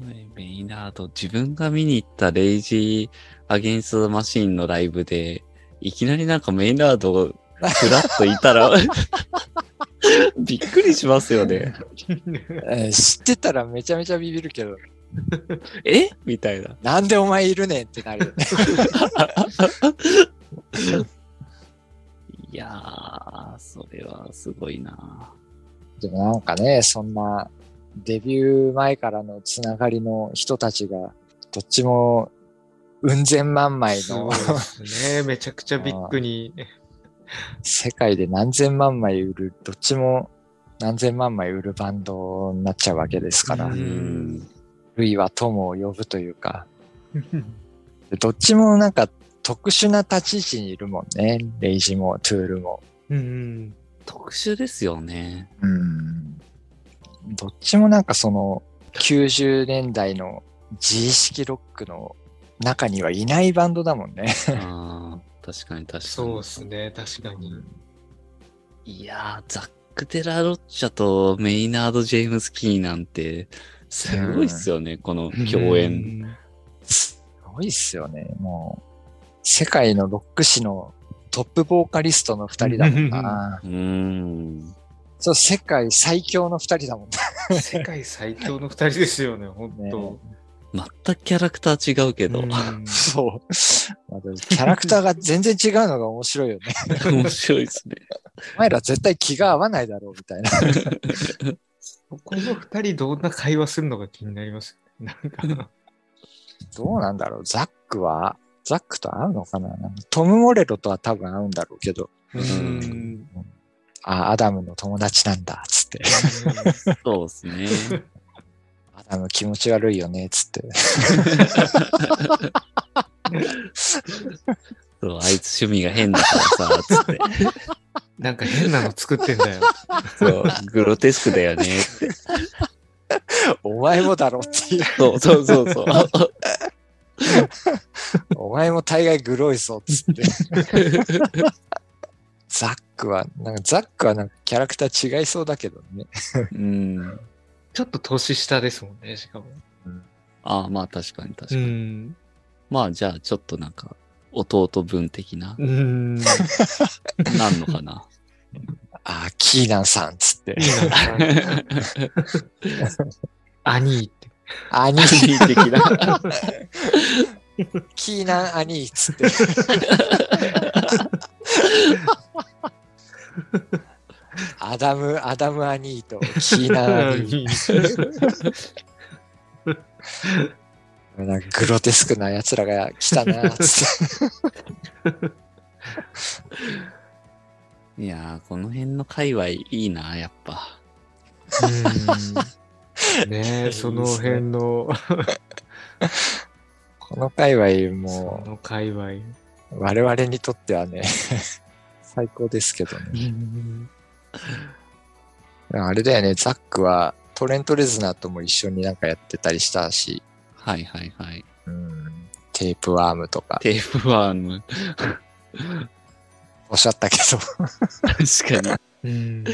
Speaker 1: ーメイナード、自分が見に行ったレイジー・アゲンスト・マシーンのライブで、いきなりなんかメイナードフラッといたら、びっくりしますよね。
Speaker 2: えー知ってたらめちゃめちゃビビるけど、
Speaker 1: え？みたいな。
Speaker 2: なんでお前いるねんってなるよね。
Speaker 1: いやー、それはすごいな。
Speaker 2: でもなんかね、そんなデビュー前からのつながりの人たちが、どっちも、うん千万枚の
Speaker 3: そうですね。めちゃくちゃビッグに。
Speaker 2: 世界で何千万枚売る、どっちも何千万枚売るバンドになっちゃうわけですから
Speaker 3: う、
Speaker 1: うんん。
Speaker 2: ルイは友を呼ぶというか、でどっちもなんか特殊な立ち位置にいるもんね。レイジもトゥールも。
Speaker 3: うん。
Speaker 1: 特殊ですよね。
Speaker 2: うん。どっちもなんかその90年代の自意識ロックの中にはいないバンドだもんね。
Speaker 1: 確かに確かに。
Speaker 3: そうですね、確かに。
Speaker 1: いやー、ザック・デラ・ロッチャとメイナード・ジェームス・キーなんて、すごいっすよね、この共演。
Speaker 2: すごいっすよね。もう、世界のロック史のトップボーカリストの二人だもんな。
Speaker 1: うーん。
Speaker 2: そう、世界最強の二人だもんな。
Speaker 3: うん。世界最強の二人ですよね、本当。
Speaker 1: 全くキャラクター違うけど、
Speaker 3: うん
Speaker 2: そう。まあキャラクターが全然違うのが面白いよね。
Speaker 1: 面白いですね。
Speaker 2: お前ら絶対気が合わないだろうみたいな。
Speaker 3: ここの二人どんな会話するのか気になりますよね。なんか、
Speaker 2: どうなんだろう。ザックは、ザックと合うのかな？トム・モレロとは多分合うんだろうけど、
Speaker 3: うん。
Speaker 2: あ、アダムの友達なんだ、つって。
Speaker 1: そうですね。
Speaker 2: アダム気持ち悪いよね、つって。
Speaker 1: そう、あいつ趣味が変だからさ、つって。
Speaker 3: なんか変なの作ってんだよ。
Speaker 1: そう、グロテスクだよねって。
Speaker 2: お前もだろっていう。
Speaker 1: そうそうそうそう。
Speaker 2: お前も大概グロいぞ、つって。ザックは、なんかザックはなんかキャラクター違いそうだけどね。
Speaker 1: うん。
Speaker 3: ちょっと年下ですもんね、しかも。
Speaker 1: ああ、まあ確かに確か
Speaker 3: う
Speaker 1: に。
Speaker 3: ん。
Speaker 1: まあじゃあちょっとなんか、弟分的な、
Speaker 3: うん。
Speaker 1: なんのかな。
Speaker 2: あ、キーナンさん、つって。
Speaker 3: いいなアニーって。
Speaker 2: アニ
Speaker 1: ア
Speaker 2: ー、
Speaker 1: ニー的な。
Speaker 2: キーナンアニーっつって。アダム、アダムアニーとキーナンアニー。なんかグロテスクな奴らが来たな、つって。
Speaker 1: いやー、この辺の界隈いいな、やっぱ。
Speaker 3: うんねえ、その辺の、
Speaker 2: この界隈
Speaker 3: そ
Speaker 2: も
Speaker 3: の界隈。
Speaker 2: 我々にとってはね、最高ですけどね。あれだよね、ザックはトレント・レズナーとも一緒になんかやってたりしたし、
Speaker 1: はいはいはい。
Speaker 2: うん、テープワームとか
Speaker 1: テープワーム。
Speaker 2: おっしゃったけど、
Speaker 1: 確かに。
Speaker 3: うん。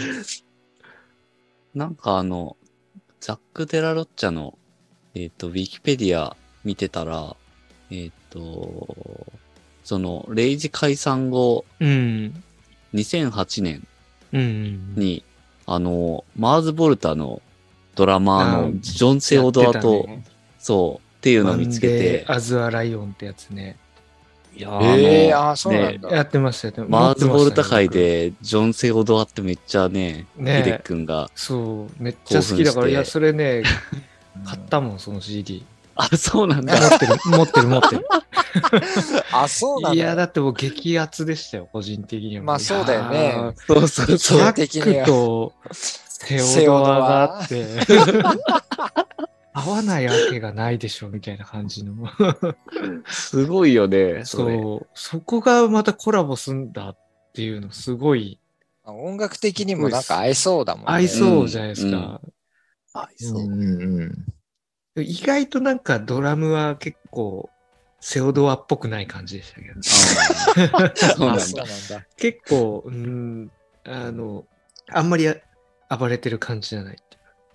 Speaker 1: なんかあの、ザック・デラロッチャの、えっ、と、ウィキペディア見てたら、えっ、と、その、レイジ解散後、
Speaker 3: うん。
Speaker 1: 2008年
Speaker 3: うん。
Speaker 1: に、あの、マーズ・ボルタのドラマー
Speaker 3: あ
Speaker 1: のジョン・セオドアと、
Speaker 3: ね
Speaker 1: そう、っていうのを見つけて、
Speaker 3: アズアライオンってやつね。
Speaker 1: いやー
Speaker 2: ええ
Speaker 1: あの
Speaker 2: あ、そうなんだ。
Speaker 3: やってましたよ。
Speaker 1: マーズ・ボルタ界で、ジョン・セオドアってめっちゃね、
Speaker 3: ねえ
Speaker 1: ヒデ君が、
Speaker 3: 僕そう、めっちゃ好きだから、いや、それね、
Speaker 2: う ん
Speaker 3: 買ったもん、その CD。
Speaker 1: あ、そうなんだ。
Speaker 3: 持ってる、持ってる、持ってる。
Speaker 2: あ、そうなんだ。
Speaker 3: いや、だってもう激アツでしたよ、個人的には。
Speaker 2: まあそうだよね
Speaker 1: そうそう
Speaker 2: そう
Speaker 3: ザ
Speaker 2: 的には
Speaker 3: ックとセオドアがあって、合わないわけがないでしょ、みたいな感じの。
Speaker 1: すごいよね、そ
Speaker 3: う、そこがまたコラボすんだっていうの、すごい
Speaker 2: 音楽的にもなんか合いそうだもんね。
Speaker 3: 合いそうじゃないです
Speaker 1: うん
Speaker 3: か。
Speaker 1: あ、そうう。
Speaker 2: んうん。
Speaker 3: 意外となんかドラムは結構、セオドアっぽくない感じでしたけど。結構、うん、あの、あんまり暴れてる感じじゃない。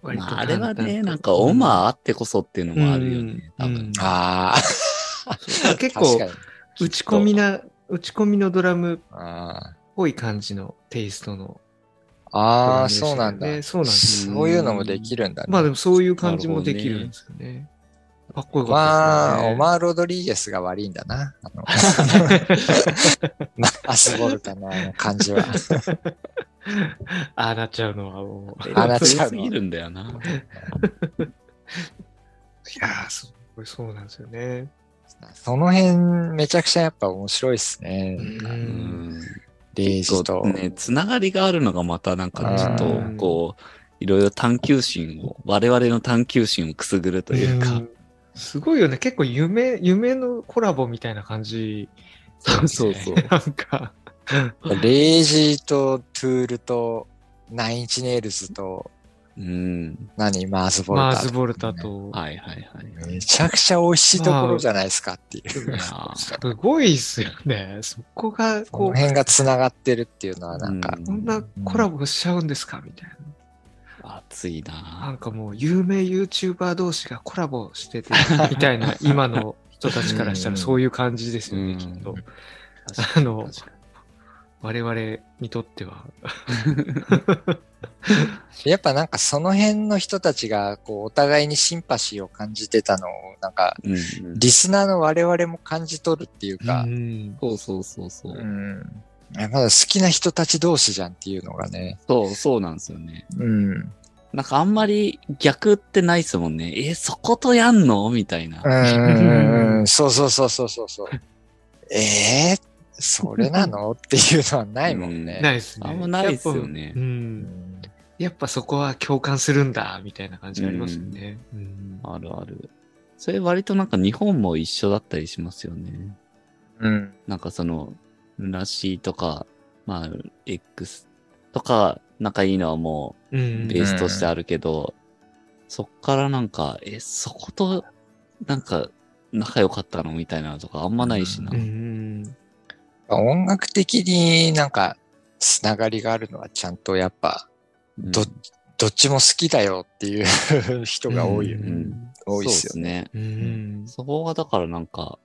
Speaker 3: 割と
Speaker 1: まあ、あれはね、なんかオマーあってこそっていうのもあるよね、多分
Speaker 3: うんうん。
Speaker 2: ああ、
Speaker 3: 結構。打ち込みな、打ち込みのドラムっ
Speaker 2: あ
Speaker 3: ぽい感じのテイストの
Speaker 2: あー、
Speaker 3: ラムでしたよ
Speaker 2: そうなんだ。
Speaker 3: ねそうなんですよ。
Speaker 2: そういうのもできるんだね。
Speaker 3: まあでもそういう感じもできるんですよね。かっこよか
Speaker 2: まあ、
Speaker 3: ったですね。
Speaker 2: オマー・ロドリーゲスが悪いんだな。あの アスボルタの感じは。
Speaker 3: ああなっちゃうのはもう。い
Speaker 2: あなっちゃう
Speaker 1: すぎるんだよな。
Speaker 3: やー、すごいそうなんですよね。
Speaker 2: その辺、めちゃくちゃやっぱ面白いっすね。
Speaker 3: う。
Speaker 1: うんん。
Speaker 2: レイジと。
Speaker 1: ね、つながりがあるのがまたなんかちょっと
Speaker 3: うん、
Speaker 1: こう、いろいろ探求心を、我々の探求心をくすぐるというか、
Speaker 3: んすごいよね。結構夢、夢のコラボみたいな感じ。
Speaker 1: そうそうそう
Speaker 3: なんか、
Speaker 2: レイジとトゥールとナインチネイルズと
Speaker 1: うん。
Speaker 2: 何？マーズボルタ。
Speaker 3: マーズボルタ。と。
Speaker 1: はいはいはい。
Speaker 2: めちゃくちゃ美味しいところじゃないですかっていう。
Speaker 3: すごいっすよね。そこが、
Speaker 2: こ
Speaker 3: こう、
Speaker 2: の辺が繋がってるっていうのはなんか、
Speaker 1: うん
Speaker 3: こんなコラボしちゃうんですか？みたいな。
Speaker 1: 熱い
Speaker 3: な
Speaker 1: なん
Speaker 3: かもう有名 YouTuber 同士がコラボしてて、みたいな、今の人たちからしたらそういう感じですよね、
Speaker 1: うん
Speaker 3: きっと。あの我々にとっては。
Speaker 2: やっぱなんかその辺の人たちがこうお互いにシンパシーを感じてたのをなんかリスナーの我々も感じ取るっていうか
Speaker 3: う、ん
Speaker 1: そうそうそうそう。
Speaker 2: うん。まだ好きな人たち同士じゃんっていうのがね。
Speaker 1: そう、そうなんですよね。
Speaker 2: うん。
Speaker 1: なんかあんまり逆ってないですもんね。え、そことやんの？みたいな。
Speaker 2: うんうんうん。そうそうそうそうそうそう。ええー、それなの？っていうのはないもんね。
Speaker 3: ないっすね。
Speaker 1: あんまないっすよね
Speaker 3: やっぱう。
Speaker 2: うんん
Speaker 3: やっぱそこは共感するんだ、みたいな感じがありますよね。うん
Speaker 1: あるある。それ割となんか日本も一緒だったりしますよね。
Speaker 2: うん。
Speaker 1: なんかその、ルナシーとか、まあ、X とか仲いいのはも
Speaker 3: う
Speaker 1: うんベースとしてあるけど、そっからなんか、え、そこと、なんか、仲良かったのみたいなのとかあんまないしな。
Speaker 3: うん
Speaker 2: 音楽的になんか、つながりがあるのはちゃんとやっぱ、
Speaker 1: うん
Speaker 2: ど、どっちも好きだよっていう 人が多いよね。
Speaker 1: うん
Speaker 2: 多いっすよね。
Speaker 1: ね。
Speaker 3: うん
Speaker 1: そこがだからなんか、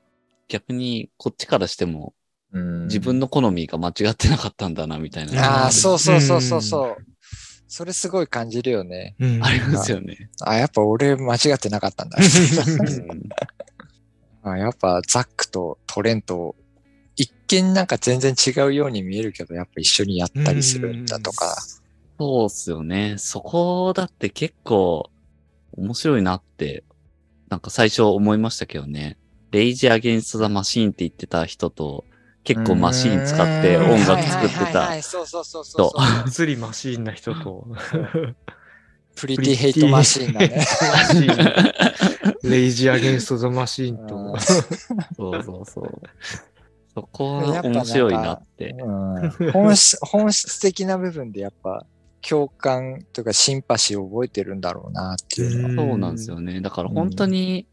Speaker 1: 逆にこっちからしても
Speaker 2: うん
Speaker 1: 自分の好みが間違ってなかったんだなみたいな。
Speaker 2: ああ、そうそうそうそうそう。それすごい感じるよね。
Speaker 3: うん
Speaker 1: ありますよね。
Speaker 2: あ、やっぱ俺間違ってなかったんだ。
Speaker 1: うん
Speaker 2: あやっぱザックとトレント、一見なんか全然違うように見えるけど、やっぱ一緒にやったりするんだとか。
Speaker 1: そうっすよね。そこだって結構面白いなって、なんか最初思いましたけどね。レイジアゲンストザマシーンって言ってた人と、結構マシーン使って音楽作ってた
Speaker 2: いそうそうそうそう
Speaker 1: 人。
Speaker 3: 釣り マシーンな人と、
Speaker 2: プリティヘイトマシーンだね。
Speaker 3: マシーンレイジアゲンストザマシーンと。
Speaker 1: そうそうそう。そこは面白いなって。
Speaker 2: うん本質 本質的な部分でやっぱ共感とかシンパシーを覚えてるんだろうなっていう。
Speaker 1: そうなんですよね。だから本当に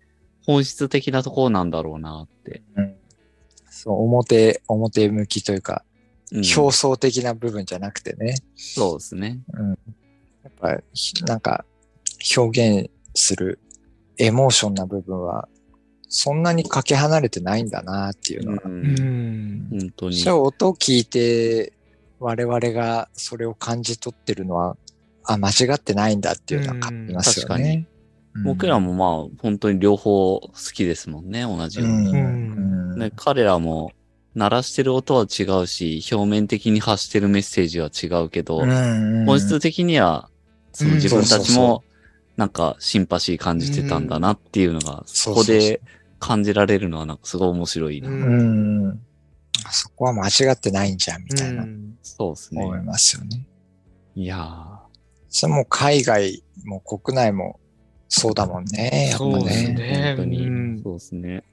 Speaker 1: 本質的なところなんだろうなって。
Speaker 2: うんそう表、表向きというか、
Speaker 1: うん
Speaker 2: 表層的な部分じゃなくてね。
Speaker 1: そうですね。
Speaker 2: うん、やっぱひなんか表現するエモーションな部分はそんなにかけ離れてないんだなっていうのは。
Speaker 1: う。
Speaker 3: うんん。
Speaker 1: 本当に。
Speaker 2: 音を聞いて我々がそれを感じ取ってるのは、あ、間違ってないんだっていうのは感じますよ
Speaker 1: うん確か
Speaker 2: ね。
Speaker 1: 僕らもまあ本当に両方好きですもんね、同じように。ね、彼らも鳴らしてる音は違うし、表面的に発してるメッセージは違うけど、
Speaker 2: うん
Speaker 1: 本質的には、その
Speaker 3: うん
Speaker 1: 自分たちも、なんかシンパシー感じてたんだなっていうのが、そこで感じられるのはなんかすごい面白いな。
Speaker 2: うん。そこは間違ってないんじゃんみたいな
Speaker 1: そうですね
Speaker 2: 思。いますよね。
Speaker 1: いや
Speaker 2: それも海外も国内もそうだもんね。やっぱ
Speaker 3: そうです
Speaker 2: ね。
Speaker 1: 本当に、
Speaker 3: うん
Speaker 1: そうですね。
Speaker 2: やっ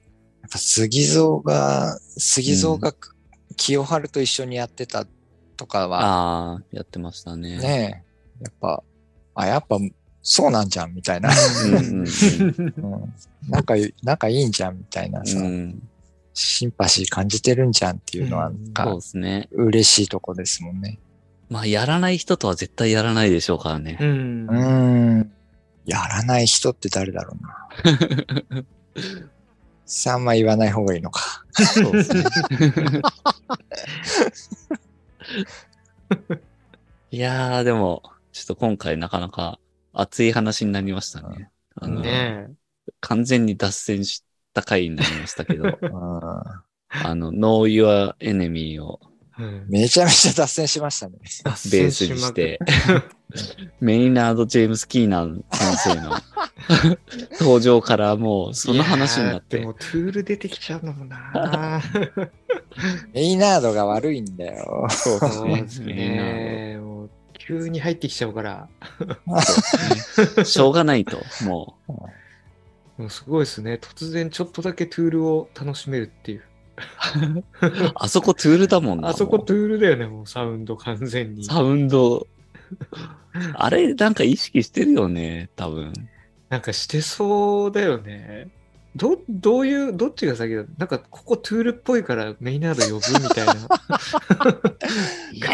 Speaker 2: ぱ杉蔵が、杉蔵が清春と一緒にやってたとかは、
Speaker 1: ああ、やってましたね。
Speaker 2: ねえ、やっぱ、あ、やっぱそうなんじゃんみたいな。
Speaker 1: うんうんうん
Speaker 2: うん、仲いい、んじゃんみたいなさ、
Speaker 1: うん、
Speaker 2: シンパシー感じてるんじゃんっていうのは、
Speaker 3: うん
Speaker 1: そう
Speaker 2: なんか
Speaker 1: ですね。
Speaker 2: 嬉しいとこですもんね。
Speaker 1: まあ、やらない人とは絶対やらないでしょうからね
Speaker 3: う。ん
Speaker 2: う。ーん。やらない人って誰だろうな。さあ、ま言わない方がいいのか。
Speaker 1: そうですね。いやー、でも、ちょっと今回なかなか熱い話になりましたね。あの
Speaker 3: ね
Speaker 1: 完全に脱線した回になりましたけど、
Speaker 2: うん
Speaker 1: あの、Know Your Enemy を
Speaker 3: え。うん
Speaker 2: めちゃめちゃ脱線しましたね。
Speaker 1: ベースにして、メイナード・ジェームス・キーナン先生の登場からもうその話になって
Speaker 3: も、トゥール出てきちゃうのもな。
Speaker 2: メイナードが悪いんだよ。
Speaker 1: そうですね。
Speaker 3: もう急に入ってきちゃうから。
Speaker 1: ねしょうがないと、も
Speaker 3: もうすごいですね。突然ちょっとだけトゥールを楽しめるっていう。
Speaker 1: う。あそこトゥールだもんな。
Speaker 3: あそこ
Speaker 1: も
Speaker 3: トゥールだよね、もうサウンド完全に
Speaker 1: う。サウンド。あれ、なんか意識してるよね、多分。
Speaker 3: なんかしてそうだよね。ど、どういう、どっちが先だ？なんかここトゥールっぽいからメイナード呼ぶみたいな。
Speaker 1: いや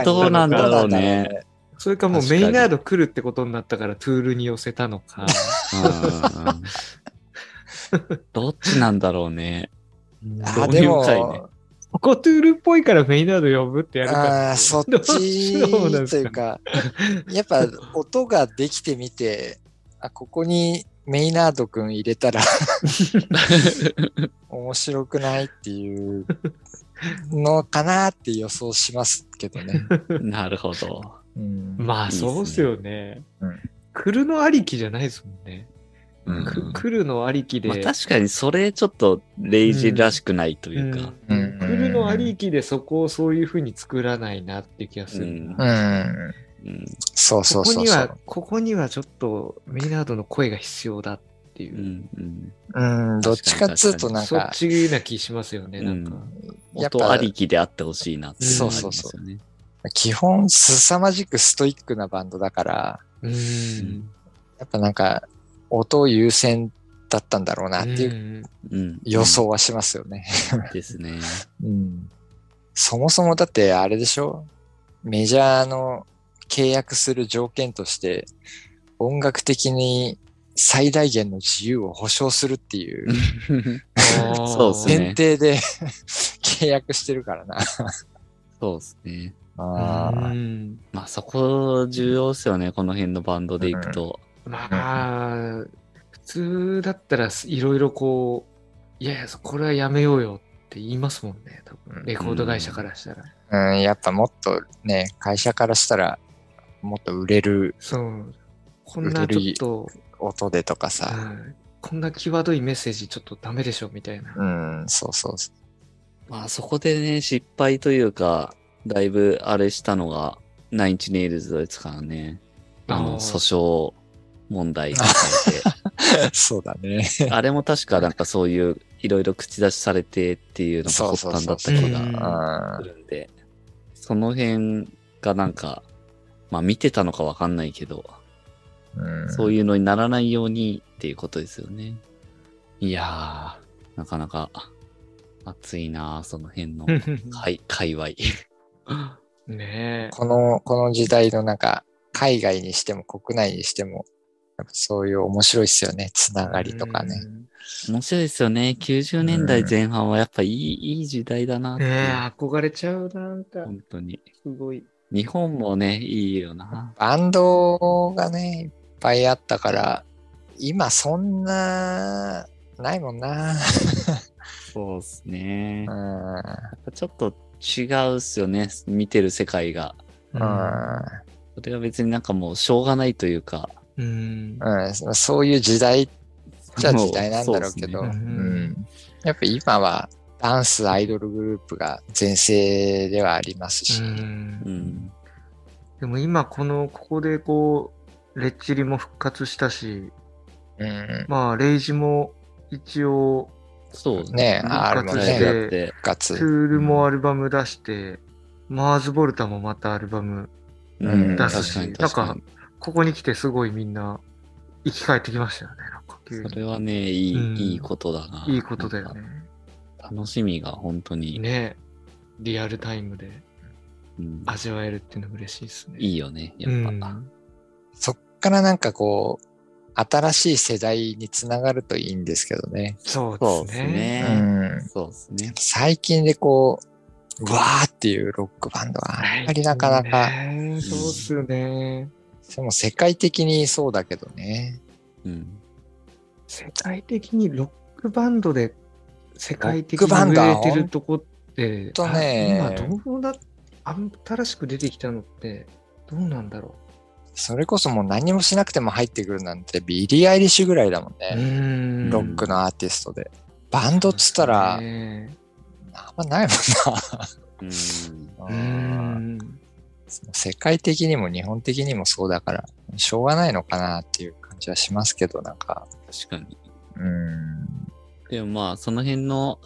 Speaker 1: ー、どうなんだろうね。。
Speaker 3: それかもうメイナード来るってことになったからトゥールに寄せたのか。
Speaker 1: どっちなんだろうね。
Speaker 2: あ、でも、
Speaker 3: ここトゥールっぽいからメイナード呼ぶってやるか
Speaker 2: あーそっちというか、やっぱ音ができてみて、あ、ここにメイナードくん入れたら 面白くないっていうのかなって予想しますけどね。
Speaker 1: なるほど。
Speaker 2: うん
Speaker 3: まあそうっすよね
Speaker 2: うん。
Speaker 3: 来るのありきじゃないですもんね。
Speaker 1: うん
Speaker 3: く来るのありきで。
Speaker 1: まあ確かにそれちょっとレイジらしくないというか。
Speaker 3: うん
Speaker 2: うん
Speaker 3: 来るのありきでそこをそういうふうに作らないなっていう気がするな。
Speaker 2: うん。
Speaker 1: うん
Speaker 2: そうそ
Speaker 3: ここには
Speaker 2: うそうそう。、
Speaker 3: ここにはちょっとメイナードの声が必要だっていうう。
Speaker 1: んうん
Speaker 2: うん、どっちかっつうとなんか、
Speaker 3: そっちな気しますよね、なんか。
Speaker 2: やっぱ
Speaker 1: 音ありきであってほしいなっていのがあり
Speaker 2: そう
Speaker 1: ますよね。
Speaker 2: 基本凄まじくストイックなバンドだから、
Speaker 3: う。
Speaker 1: うん
Speaker 2: やっぱなんか、音優先だったんだろうなっていう予想はしますよね。
Speaker 1: ですね。
Speaker 2: うん。そもそもだってあれでしょ？メジャーの契約する条件として、音楽的に最大限の自由を保障するっていう
Speaker 1: そうっすね
Speaker 2: 前提で 契約してるからな。
Speaker 1: そうですね。
Speaker 2: あ
Speaker 1: まあそこ重要ですよね、この辺のバンドでいくと。
Speaker 3: まあ、普通だったらいろいろこう、いやいや、これはやめようよって言いますもんね、多分レコード会社からしたら。
Speaker 2: うん、やっぱもっとね、会社からしたら、もっと売れる
Speaker 3: そう。こんなちょっと、
Speaker 2: 音でとかさ、
Speaker 3: うんこんな際どいメッセージちょっとダメでしょみたいな。
Speaker 2: うん、そうそうそ
Speaker 1: まあそこでね、失敗というか、だいぶあれしたのが、ナインチネイルズですからね。あの、訴訟問題がされて。
Speaker 2: う。そうだね。
Speaker 1: あれも確かなんかそういう、いろいろ口出しされてっていうのが発端だった気が
Speaker 2: うん
Speaker 1: するんで、その辺がなんか、まあ見てたのかわかんないけど、
Speaker 2: うん
Speaker 1: そういうのにならないようにっていうことですよね。いやー、なかなか熱いなその辺の、はい、界隈。
Speaker 3: ねえ。
Speaker 2: この、この時代のなんか、海外にしても国内にしても、そういう面白いっすよね。つながりとかね。
Speaker 1: 面白いですよね。90年代前半はやっぱいい、いい時代だな
Speaker 3: 憧れちゃうな、なんか、
Speaker 1: 本当に。
Speaker 3: すごい。
Speaker 1: 日本もね、いいよな。
Speaker 2: バンドがね、いっぱいあったから、今そんな、ないもんな。
Speaker 1: そうですね
Speaker 2: う。ん。
Speaker 1: ちょっと違うっすよね。見てる世界が。
Speaker 2: うん。
Speaker 1: それは別になんかもうしょうがないというか。
Speaker 3: うん。
Speaker 2: うん、そういう時代じゃ時代なんだろうけど、
Speaker 1: そううっすね。
Speaker 2: ん、やっぱ今はダンスアイドルグループが全盛ではありますし、
Speaker 3: うん。
Speaker 1: うん。
Speaker 3: でも今この、ここでこう、レッチリも復活したし、
Speaker 2: うん、
Speaker 3: まあ、レイジも一応、
Speaker 1: そうです
Speaker 2: ね
Speaker 3: 復活
Speaker 2: あるもんね
Speaker 3: して、
Speaker 1: だって、
Speaker 2: 復活。
Speaker 3: トゥールもアルバム出して、マーズ・ボルタもまたアルバム、
Speaker 2: うん。
Speaker 3: 出すし
Speaker 1: 確かに確かに。
Speaker 3: ここに来てすごいみんな生き返ってきましたよね、なんか
Speaker 1: それはね、いい、
Speaker 3: うん
Speaker 1: いいことだな。
Speaker 3: いいことだよね。
Speaker 1: 楽しみが本当に、
Speaker 3: ねリアルタイムで
Speaker 1: うん
Speaker 3: 味わえるっていうのは嬉しいですね。
Speaker 1: いいよね、やっぱ。
Speaker 3: うん
Speaker 2: そっからなんかこう、新しい世代につながるといいんですけどね。
Speaker 3: そう
Speaker 1: そうです
Speaker 3: ね。
Speaker 1: ね。
Speaker 2: うん、
Speaker 1: そうですね。
Speaker 2: 最近でこう、うわーっていうロックバンドはあんまりなかなか、
Speaker 3: ねそうっすよね。
Speaker 2: でも世界的にそうだけどね。
Speaker 1: うん。
Speaker 3: 世界的にロックバンドで世界的に売れてるとこって、
Speaker 2: とね
Speaker 3: あ今どうだ、新しく出てきたのってどうなんだろ
Speaker 2: それこそもう何もしなくても入ってくるなんてビリー・アイリッシュぐらいだもん
Speaker 3: う。う
Speaker 2: ね。
Speaker 3: ん
Speaker 2: ロックのアーティストで。バンドっつったら、
Speaker 3: ね
Speaker 2: あんまないもんな。
Speaker 3: ん。
Speaker 2: 世界的にも日本的にもそうだから、しょうがないのかなっていう感じはしますけど、なんか。
Speaker 1: 確かに。
Speaker 2: うん。
Speaker 1: でもまあ、その辺の、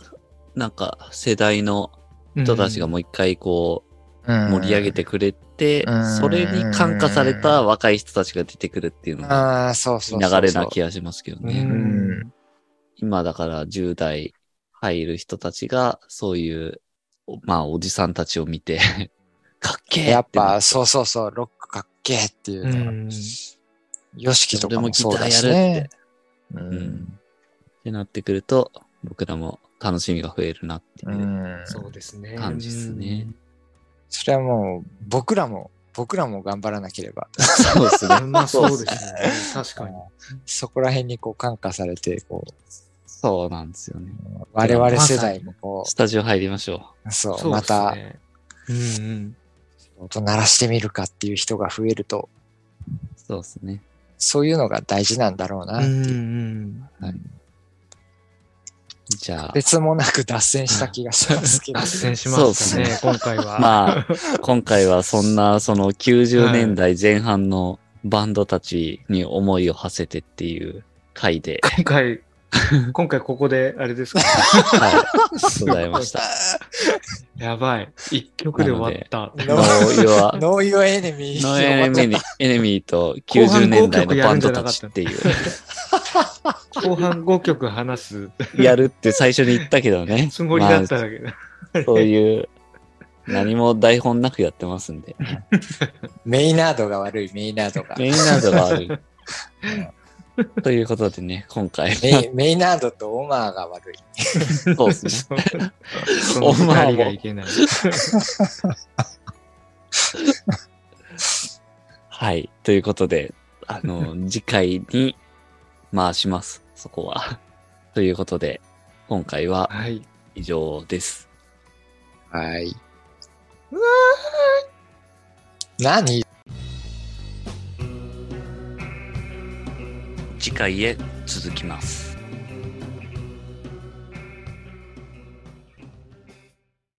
Speaker 1: なんか、世代の人たちがもう一回こう、盛り上げてくれて、
Speaker 2: うん
Speaker 1: それに感化された若い人たちが出てくるっていうのが、
Speaker 2: ああ、そうそうそうそう。
Speaker 1: 流れな気がしますけど
Speaker 3: う
Speaker 1: ね。
Speaker 3: ん。
Speaker 1: 今だから10代入る人たちが、そういう、おまあ、おじさんたちを見て、かっけえ
Speaker 2: やっぱ、そうそうそう、ロックかっけえっていう
Speaker 3: う
Speaker 2: のは、
Speaker 3: ん。
Speaker 2: ヨシキとかもそうだし
Speaker 1: 俺もギターやる
Speaker 2: ね
Speaker 1: っ。
Speaker 2: う
Speaker 1: うんん。ってなってくると、僕らも楽しみが増えるなって
Speaker 2: う。
Speaker 1: いうん
Speaker 3: そうですね。
Speaker 1: 感じですね。
Speaker 2: それはもう、僕らも、僕らも頑張らなければ、
Speaker 1: そう ですね
Speaker 3: う。ん。まあそうですね。確かに。
Speaker 2: そこら辺にこう感化されて、こう、
Speaker 1: そうなんですよね。
Speaker 2: 我々世代もこ
Speaker 1: スタジオ入りましょ
Speaker 2: う、そう、また
Speaker 3: ね。うんうん。
Speaker 2: 音鳴らしてみるかっていう人が増えると、
Speaker 1: う。そうですね。
Speaker 2: そういうのが大事なんだろうなって
Speaker 3: うん
Speaker 2: いう。
Speaker 3: うん。
Speaker 1: じゃあ、
Speaker 2: 別もなく脱線した気がしますけど。
Speaker 3: 脱線しま
Speaker 1: そう
Speaker 3: したね、
Speaker 1: です
Speaker 3: 今回は。
Speaker 1: まあ、今回はそんな、その90年代前半のバンドたちに思いを馳せてっていう回で、
Speaker 3: 今回、今回ここで、あれですか？
Speaker 1: はい、ございました。
Speaker 3: やばい。一曲で終わった。
Speaker 2: ノ
Speaker 1: ノーヨア、 Know Your Enemy。Know Enemy、Enemy と
Speaker 3: 後半
Speaker 1: 90年代のバンドたちっていう、
Speaker 3: 後半5曲話す
Speaker 1: やるって最初に言ったけどね。
Speaker 3: つもりだったんだけど。
Speaker 1: まあそういう、何も台本なくやってますんで。
Speaker 2: メイナードが悪い、メイナードが。
Speaker 1: メインナードがある。ということでね、今回
Speaker 2: メイメイナードとオマーが悪い。
Speaker 1: そうですね。
Speaker 3: その二人がいけない。
Speaker 1: はい。ということで、あの、次回に回します。そこは。ということで、今回は
Speaker 3: はい。
Speaker 1: 以上です。
Speaker 2: はい。何？
Speaker 1: 次回へ続きます。